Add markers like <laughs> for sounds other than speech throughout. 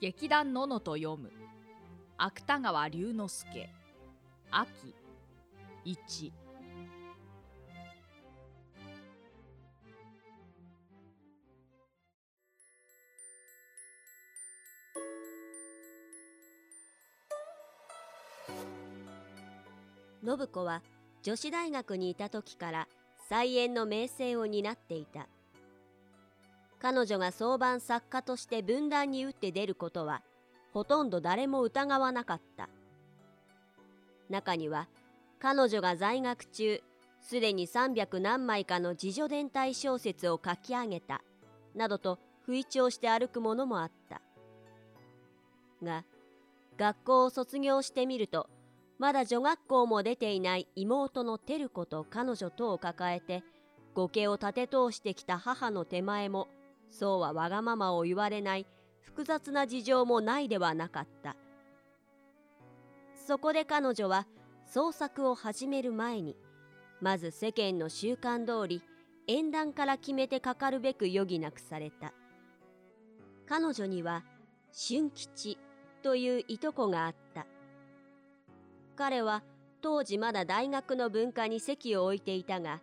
劇団ののと読む。芥川龍之介。秋。一。信子は女子大学にいた時から菜園の名声を担っていた。彼女が早晩作家として分断に打って出ることはほとんど誰も疑わなかった。中には彼女が在学中すでに300何枚かの自助伝体小説を書き上げたなどと不意調して歩く者もあった。が学校を卒業してみるとまだ女学校も出ていない妹の照子と彼女とを抱えて後家を立て通してきた母の手前もそうはわがままを言われない複雑な事情もないではなかった。そこで彼女は創作を始める前にまず世間の習慣通り縁談から決めてかかるべく余儀なくされた。彼女には俊吉といういとこがあった。彼は当時まだ大学の文化に席を置いていたが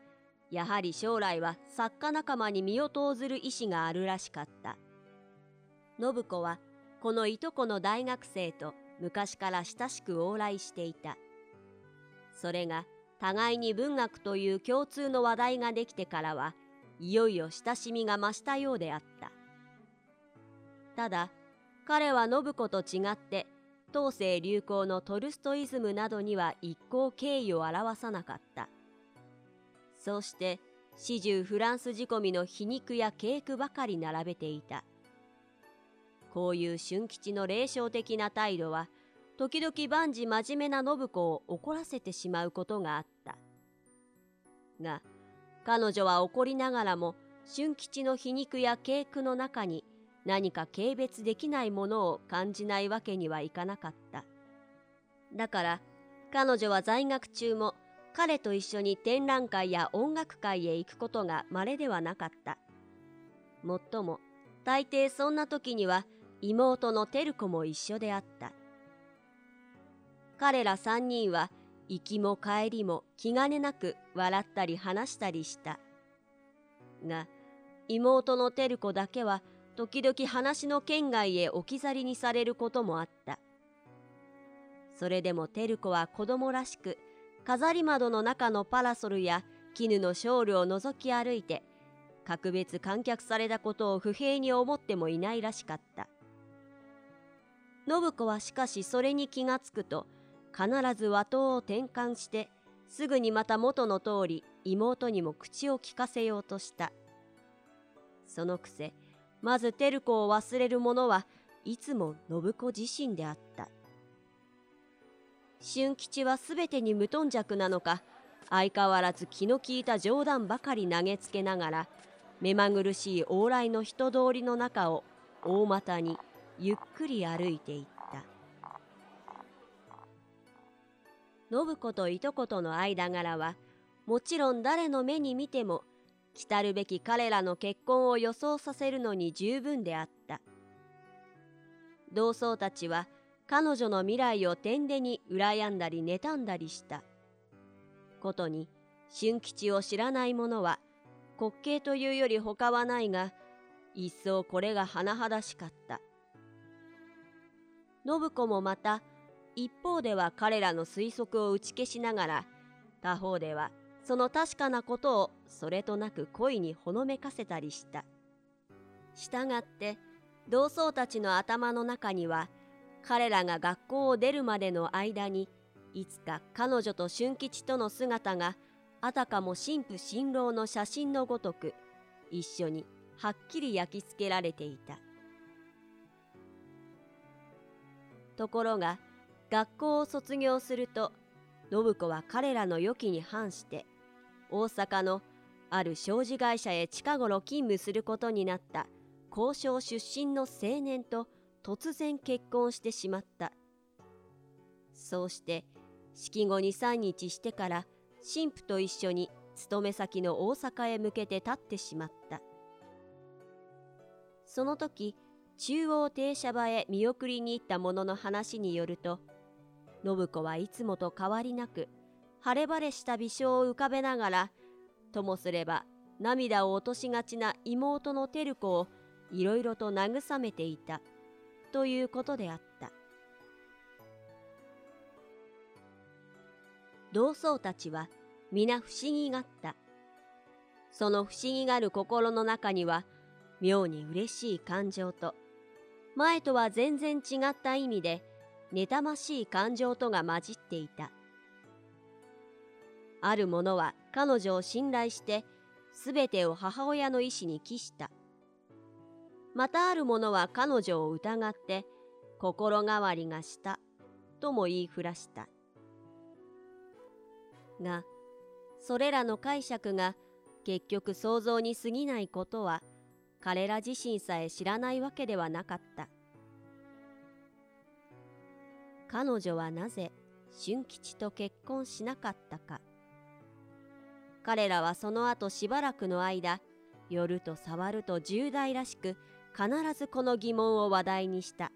やはり将来は作家仲間に身を投ずる意志があるらしかった。信子はこのいとこの大学生と昔から親しく往来していた。それが互いに文学という共通の話題ができてからはいよいよ親しみが増したようであった。ただ彼は信子と違って当世流行のトルストイズムなどには一向敬意を表さなかった。そうして始終フランス仕込みの皮肉やケークばかり並べていた。こういう俊吉の霊障的な態度は時々万事真面目な信子を怒らせてしまうことがあった。が彼女は怒りながらも俊吉の皮肉やケークの中に何か軽蔑できないものを感じないわけにはいかなかった。だから彼女は在学中も彼と一緒に展覧会や音楽会へ行くことが稀ではなかった。もっとも大抵そんな時には妹の照子も一緒であった。彼ら三人は行きも帰りも気兼ねなく笑ったり話したりした。が妹の照子だけは時々話の県外へ置き去りにされることもあった。それでも照子は子供らしく飾り窓の中のパラソルや絹のショールを覗き歩いて格別観客されたことを不平に思ってもいないらしかった。信子はしかしそれに気がつくと必ず和刀を転換してすぐにまた元の通り妹にも口を聞かせようとした。そのくせまず照子を忘れる者はいつも信子自身であった。俊吉はすべてに無頓着なのか相変わらず気の利いた冗談ばかり投げつけながら目まぐるしい往来の人通りの中を大股にゆっくり歩いていった。信子といとことの間柄はもちろん誰の目に見ても来るべき彼らの結婚を予想させるのに十分であった。同窓たちは彼女の未来を天でに羨んだり妬んだりしたことに俊吉を知らない者は滑稽というより他はないが一層これが甚だしかった信子もまた一方では彼らの推測を打ち消しながら他方ではその確かなことをそれとなく恋にほのめかせたりした。したがって同窓たちの頭の中には彼らが学校を出るまでの間にいつか彼女と俊吉との姿があたかも神父新郎の写真のごとく一緒にはっきり焼き付けられていた。ところが学校を卒業すると信子は彼らの予期に反して大阪のある商事会社へ近頃勤務することになった交渉出身の青年と突然結婚してしまった。そうして式後23日してから神父と一緒に勤め先の大阪へ向けて立ってしまった。その時中央停車場へ見送りに行った者の話によると信子はいつもと変わりなく晴れ晴れした微笑を浮かべながらともすれば涙を落としがちな妹の照子をいろいろと慰めていた。ということであった。同窓たちは皆不思議がった。その不思議がる心の中には妙に嬉しい感情と前とは全然違った意味で妬ましい感情とが混じっていた。ある者は彼女を信頼して全てを母親の意志に帰した。またある者は彼女を疑って心変わりがしたとも言いふらした。がそれらの解釈が結局想像に過ぎないことは彼ら自身さえ知らないわけではなかった。彼女はなぜ俊吉と結婚しなかったか。彼らはその後しばらくの間寄ると触ると重大らしく必ずこの疑問を話題にした。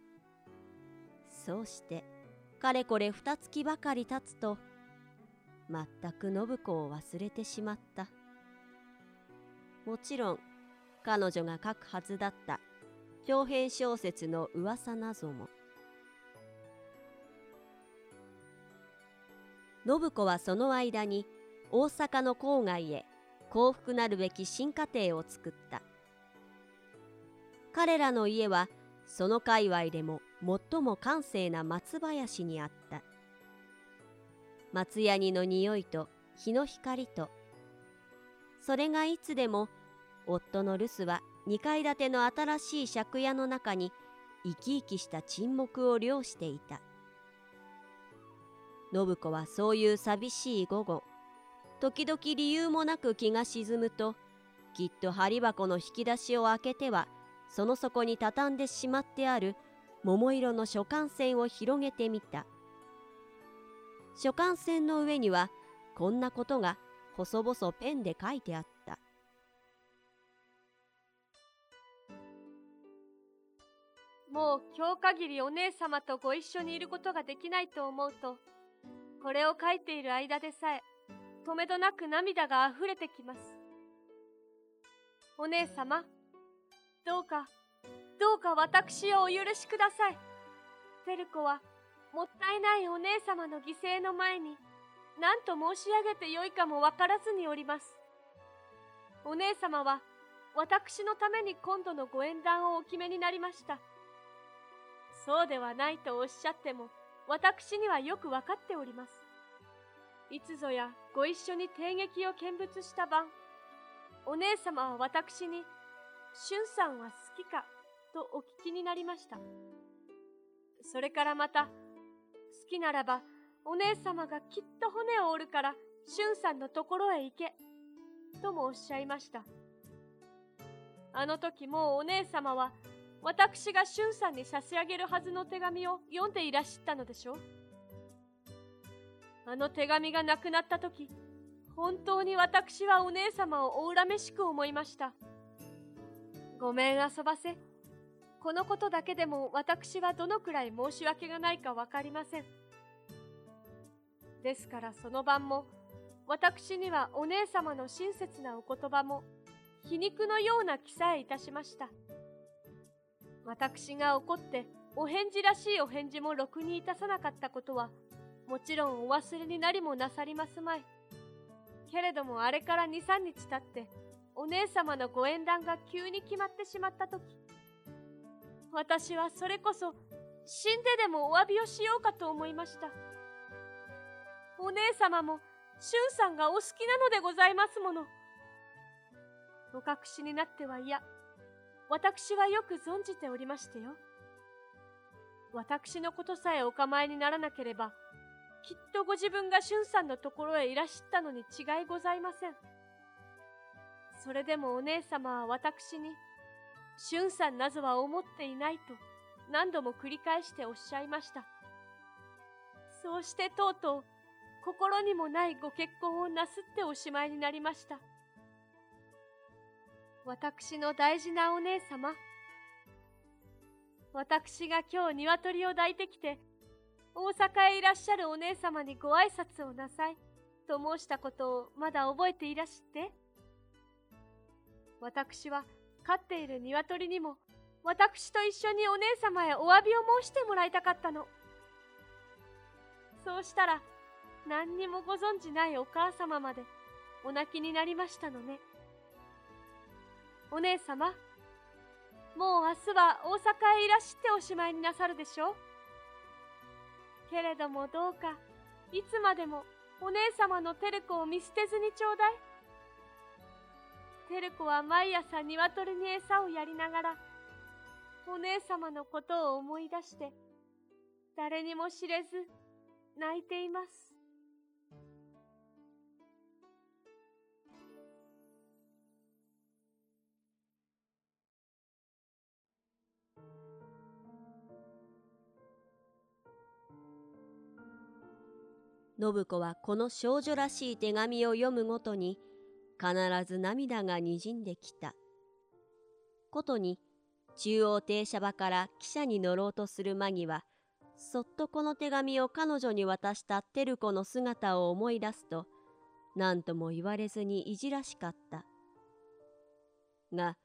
そうしてかれこれ二月ばかり経つと全く信子を忘れてしまった。もちろん彼女が書くはずだった長編小説の噂なぞも。信子はその間に大阪の郊外へ幸福なるべき新家庭を作った。彼らの家はその界隈でも最も閑静な松林にあった。松ヤニの匂いと日の光とそれがいつでも夫の留守は2階建ての新しい借家の中に生き生きした沈黙を漁していた。信子はそういう寂しい午後時々理由もなく気が沈むときっと針箱の引き出しを開けてはその底に畳んでしまってある桃色の書簡線を広げてみた書簡線の上にはこんなことが細々ペンで書いてあったもう今日限りお姉様とご一緒にいることができないと思うと、これを書いている間でさえ、とめどなく涙が溢れてきます。お姉様、どうか、どうか私をお許しください。テルコは、もったいないお姉様の犠牲の前に、何と申し上げてよいかもわからずにおります。お姉様は、私のために今度のご縁談をお決めになりました。そうではないとおっしゃっても、私にはよくわかっております。いつぞやご一緒に帝劇を見物した晩、お姉様は私に、俊さんは好きか？とお聞きになりました。それからまた、好きならば、お姉様がきっと骨を折るから、俊さんのところへ行け、ともおっしゃいました。あの時もうお姉様は私が俊さんに差し上げるはずの手紙を読んでいらっしゃったのでしょうあの手紙がなくなった時本当に私はお姉様をお恨めしく思いましたごめん遊ばせこのことだけでも私はどのくらい申し訳がないか分かりませんですからその晩も私にはお姉様の親切なお言葉も皮肉のような記さえいたしました。私が怒ってお返事らしいお返事もろくにいたさなかったことはもちろんお忘れになりもなさりますまい。けれどもあれから2、3日経ってお姉様のご縁談が急に決まってしまった時私はそれこそ死んででもお詫びをしようかと思いました。お姉様も俊さんがお好きなのでございますもの。お隠しになっては嫌。私はよく存じておりましてよ。私のことさえお構いにならなければ、きっとご自分が俊さんのところへいらしったのに違いございません。それでもお姉様は私に、俊さんなぞは思っていないと何度も繰り返しておっしゃいました。そうしてとうとう心にもないご結婚をなすっておしまいになりました。私の大事なお姉様。私が今日鶏を抱いてきて、大阪へいらっしゃるお姉様にご挨拶をなさい、と申したことをまだ覚えていらして私は飼っている鶏にも、私と一緒にお姉様へお詫びを申してもらいたかったの。そうしたら、何にもご存じないお母様までお泣きになりましたのね。お姉様、もう明日は大阪へいらしておしまいになさるでしょうけれどもどうか、いつまでもお姉様のテルコを見捨てずにちょうだい。テルコは毎朝鶏に餌をやりながら、お姉様のことを思い出して、誰にも知れず、泣いています。信子はこの少女らしい手紙を読むごとに必ず涙がにじんできた。ことに中央停車場から汽車に乗ろうとする間際そっとこの手紙を彼女に渡した照子の姿を思い出すと何とも言われずにいじらしかった。が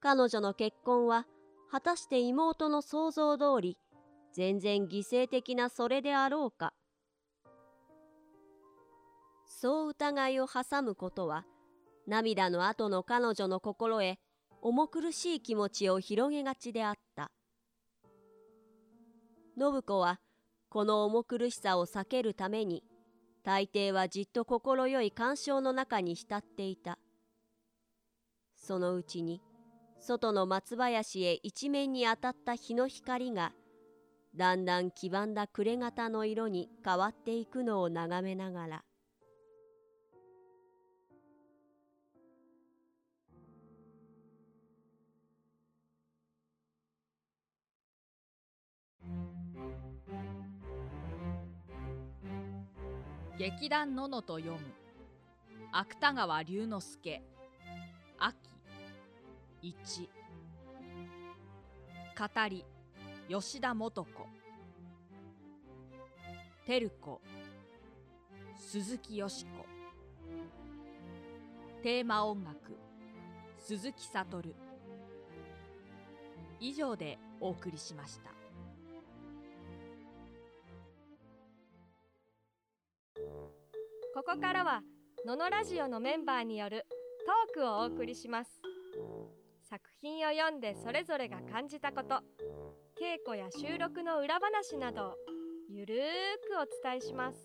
彼女の結婚は果たして妹の想像通り全然犠牲的なそれであろうかそう疑いを挟むことは涙の後の彼女の心へ重苦しい気持ちを広げがちであった。信子はこの重苦しさを避けるために大抵はじっと快い干渉の中に浸っていた。そのうちに外の松林へ一面に当たった日の光がだんだん黄ばんだ暮れ型の色に変わっていくのを眺めながら劇団ののと読む。芥川龍之介。秋。一。語り。吉田素子。照子。鈴木よし子。テーマ音楽。鈴木悟。以上でお送りしました。ここからはののラジオのメンバーによるトークをお送りします。作品を読んでそれぞれが感じたこと稽古や収録の裏話などゆるーくお伝えします。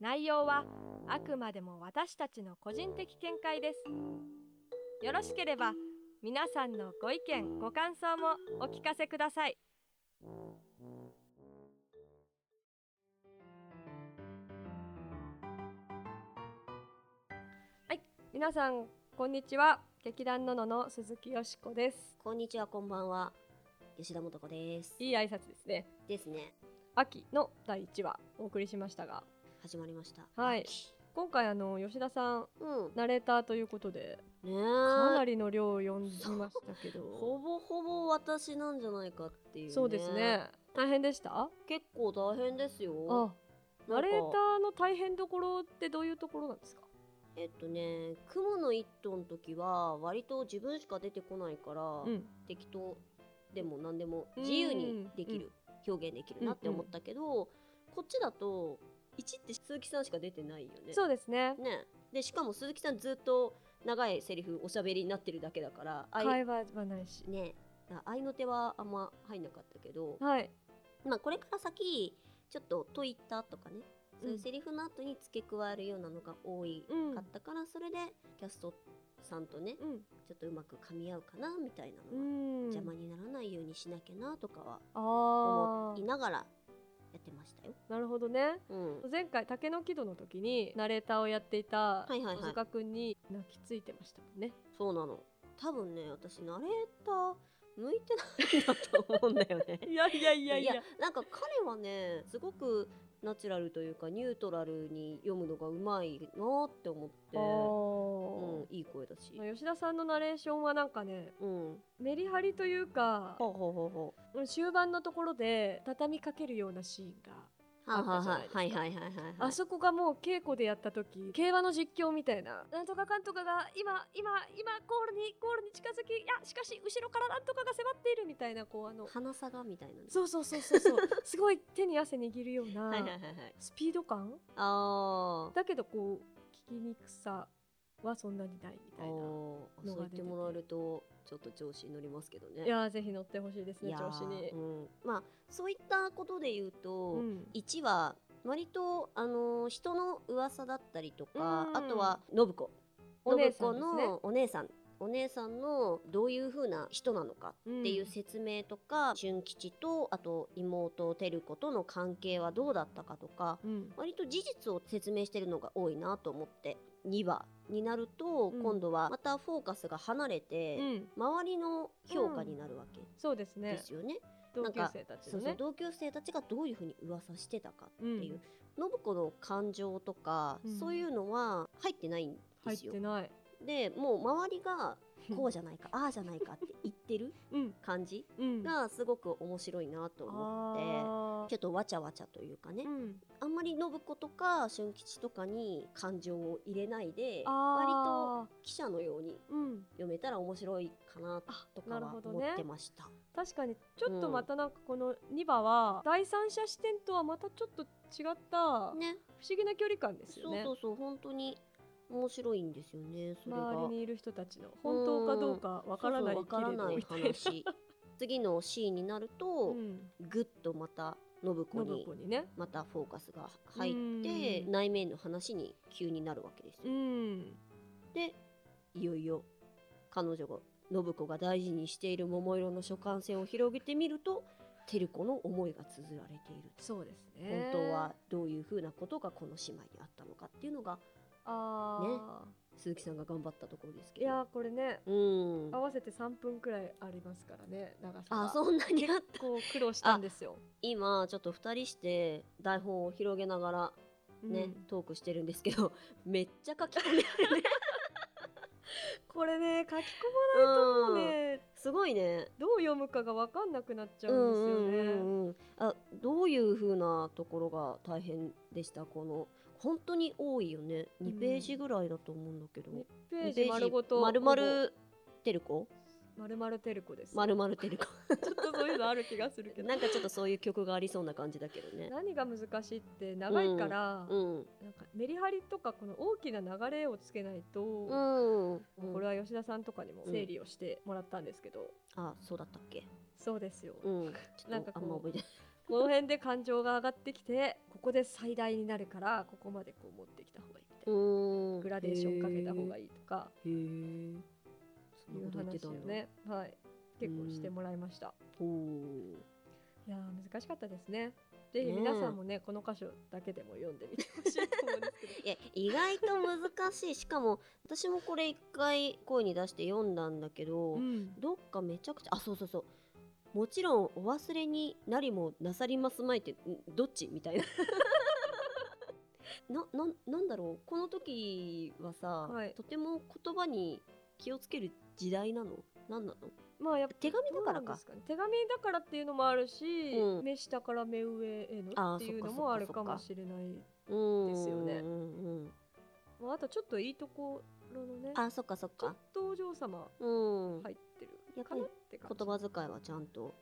内容はあくまでも私たちの個人的見解です。よろしければ皆さんのご意見ご感想もお聞かせください。皆さんこんにちは。劇団ののの鈴木よしこです。こんにちはこんばんは。吉田素子です。いい挨拶ですね。ですね。秋の第一話お送りしましたが。始まりました。はい。今回あの吉田さん、うん、ナレーターということで、ね、かなりの量を読んでましたけど。<laughs> ほぼほぼ私なんじゃないかっていう、ね、そうですね。大変でした？結構大変ですよ。あナレーターの大変どころってどういうところなんですか？えっとね「雲の一頭」の時は割と自分しか出てこないから、うん、適当でも何でも自由にできる、うん、表現できるなって思ったけど、こっちだと1って鈴木さんしか出てないよね。そうですね。ね。でしかも鈴木さんずっと長いセリフおしゃべりになってるだけだから会話はないし。ね。合いの手はあんま入んなかったけど、はい、まあこれから先ちょっと「と言った」とかねそういうセリフの後に付け加えるようなのが多いかったから、それでキャストさんとね、ちょっとうまく噛み合うかなみたいなのが、邪魔にならないようにしなきゃなとかは思いながらやってましたよ。なるほどね、うん、前回竹の木戸の時にナレーターをやっていた小塚君に泣きついてましたもんね。そうなの。多分ね私ナレーター向いてないんだと思うんだよね。<laughs> いやいやいやいや。なんか彼はねすごくナチュラルというかニュートラルに読むのがうまいなって思って、あうんー、いい声だし、まあ吉田さんのナレーションはなんかねうん、メリハリというかほうほうほうほう。終盤のところで畳みかけるようなシーンがはあったじゃないですか。はいはいはいはいはいあそこがもう稽古でやった時競馬の実況みたいな。なんとかかんとかが今今今ゴールにゴールに近づきいやしかし後ろからなんとかが迫っているみたいなこうあの花さがみたいなね。そうそうそうそうそう。<laughs> すごい手に汗握るようなはいはいはいはい。スピード感？あー。だけどこう聞きにくさはそんなにないみたいなおー。そう言ってもらえるとちょっと調子に乗りますけどね。いやーぜひ乗ってほしいですね調子に。う、ん、まあそういったことで言うと、うん。1は割と、あのー人の噂だったりとか、うん。あとは信子。お姉さ信子のお姉さん。お姉さんのどういう風な人なのかっていう説明とか、俊吉とあと妹照子との関係はどうだったかとかうん。割と事実を説明してるのが多いなと思って2話になると、うん。今度はまたフォーカスが離れて、うん。周りの評価になるわけそうですね。ですよね。同級生たちそうそうのね同級生たちがどういうふうに噂してたかっていう、うん。信子の感情とか、うん。そういうのは入ってないんで入っすよて。ない。でもう周りがこうじゃないか <laughs> ああじゃないかって言ってるうん。感じうん。がすごく面白いなと思って。あちょっとわちゃわちゃというかね、ーうん。あんまり信子とか俊吉とかに感情を入れないで割とあ記者のように読めたら面白いかなとかは思ってました。確かにちょっとまたなんかこの2話は第三者視点とはまたちょっと違った不ね、思議な距離感ですよね。そうそうそう本当に面白いんですよねそれが。周りにいる人たちの本当かどうかわからないけれどみたいな。話次のシーンになると、うん。ぐっとまた信子信に子にね。またフォーカスが入ってうん。内面の話に急になるわけですうよ。ん。でいよいよ彼女が信子が大事にしている桃色の書簡線を広げてみると照子の思いが綴られているそうですね。本当はどういうふうなことがこの姉妹にあったのかっていうのがあ鈴木さんが頑張ったところですーけど。いやーこれねうん。合わせて3分くらいありますからね長さが。あそんなにあった。こう苦労したんですよ、今ちょっと2人して台本を広げながらね、うん。トークしてるんですけど <laughs> めっちゃ書き込んでるね。<laughs> これね書き込まないともうね、すごいね。どう読むかが分かんなくなっちゃうんですよね、うんいう風なところが大変でした？この本当に多いよね。うん。2ページぐらいだと思うんだけど、2ペ二ージ。丸ごと丸々てる子まるまるてる子です。丸々てる子ちょっとそういうのある気がするけど。<laughs> なんかちょっとそういう曲がありそうな感じだけどね。何が難しいって長いから、うん。なんかメリハリとかこの大きな流れをつけないと、うん、うん、これは吉田さんとかにも整理をしてもらったんですけど、あそうだったっけ？そうですよ、うん。なんかあんま覚えてないこの辺で感情が上がってきてここで最大になるからここまでこう持ってきた方がいいみたいな、うん。グラデーションかけた方がいいいとか。いう話をねはい。結構してもらいました、いやー難しかったですね。ぜひ皆さんもねこの箇所だけでも読んでみてほしいと思うんですけど。<laughs> いや意外と難しい。しかも私もこれ一回声に出して読んだんだけど、うん。どっかめちゃくちゃあそうそうそうもちろんお忘れになりもなさりますまいってんどっち？みたいな。<laughs> なななんだろう？この時はさ、はい。とても言葉に気をつける時代なの？何なの？まあやっぱ手紙だからか。ね。手紙だからっていうのもあるし、うん。目下から目上へのっていうのもあるかもしれないうんですよねまあ、あとちょっといいところのねあそっかそっちょっかとお嬢様うん、入っやっぱり言葉遣いはちゃんと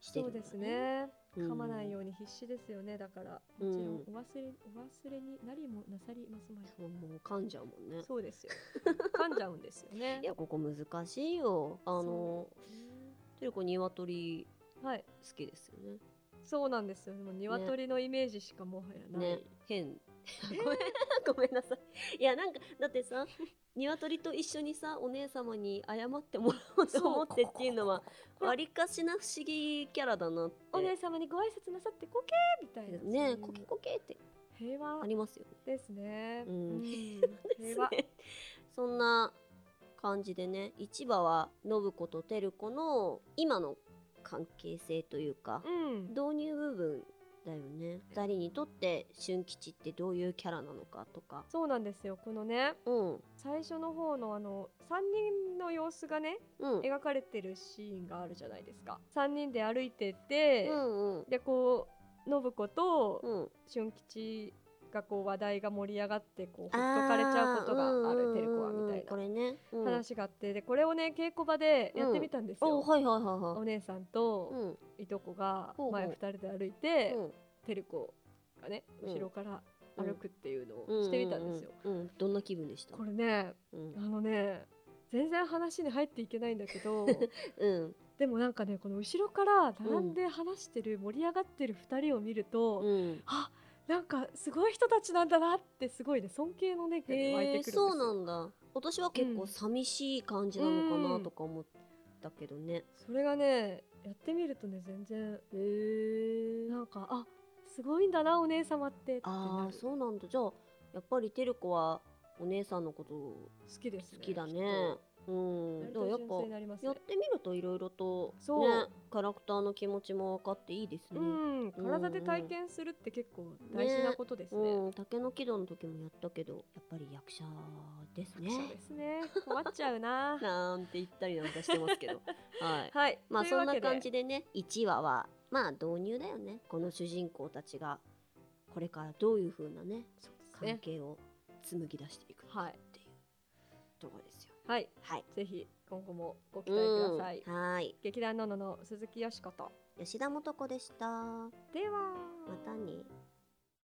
してるんだそうですね。うん。噛まないように必死ですよね。だからうんもちろんお忘れお忘れになりもなさりますまい。そうもう噛んじゃうもんね。そうですよ。<laughs> 噛んじゃうんですよね。いやここ難しいよ。あのてる子鶏はい。好きですよね。そうなんですよ。でも鶏のイメージしかもはやない、ね。変。<laughs> ごめん。<laughs> ごめんなさい。いやなんかだってさ鶏と一緒にさお姉様に謝ってもらおうと思ってっていうのはわりかしな不思議キャラだなって。お姉様にご挨拶なさってこけーみたいな。ねコケコケって。平和。ありますよね。ですね。うん。<laughs> 平和。そんな感じでね市場は信子と照子の今の関係性というかうん。導入部分だよね。2人にとって俊吉ってどういうキャラなのかとか。そうなんですよ。このねうん。最初の方のあの3人の様子がねうん。描かれてるシーンがあるじゃないですか。3人で歩いてて、うんうん。でこう信子とうん。俊吉がこう話題が盛り上がってこうほっとかれちゃうことがあるテルコはみたいこれね、話があってでこれをね稽古場でやってみたんですよ、おはいはいはいはい。お姉さんとうん。いとこが前2人で歩いて、うん。テルコがねうん。後ろから歩くっていうのうん。をしてみたんですよ、どんな気分でした？これねうん。あのね全然話に入っていけないんだけど <laughs> うん。でもなんかねこの後ろから並んで話してる、盛り上がってる2人を見ると、うん。あなんかすごい人たちなんだなってすごいね尊敬のね湧いてくるんですよ。そうなんだ。私は結構寂しい感じなのかなとか思ったけどね、それがねやってみるとね全然へえなんかあすごいんだなお姉様ってってあそうなんだ。じゃあやっぱりてる子はお姉さんのこと好きですね。好きだね。きうん。っとだからやっぱやってみるといろいろとねキャラクターの気持ちも分かっていいですね。うん。体で体験するって結構大事なことですね。うん。竹の木戸の時もやったけどやっぱり役者ですね。そうですね。困っちゃうな。<laughs> なんて言ったりなんかしてますけど。<laughs> はい。はい。まあそんな感じでね1話はまあ導入だよね。この主人公たちがこれからどういう風なねそうです関ね係を紡ぎ出していくっていうところですよ。はい。はい。ぜひ今後もご期待ください。うん。はい。劇団ののの鈴木よしこと。吉田素子でした。までは。たね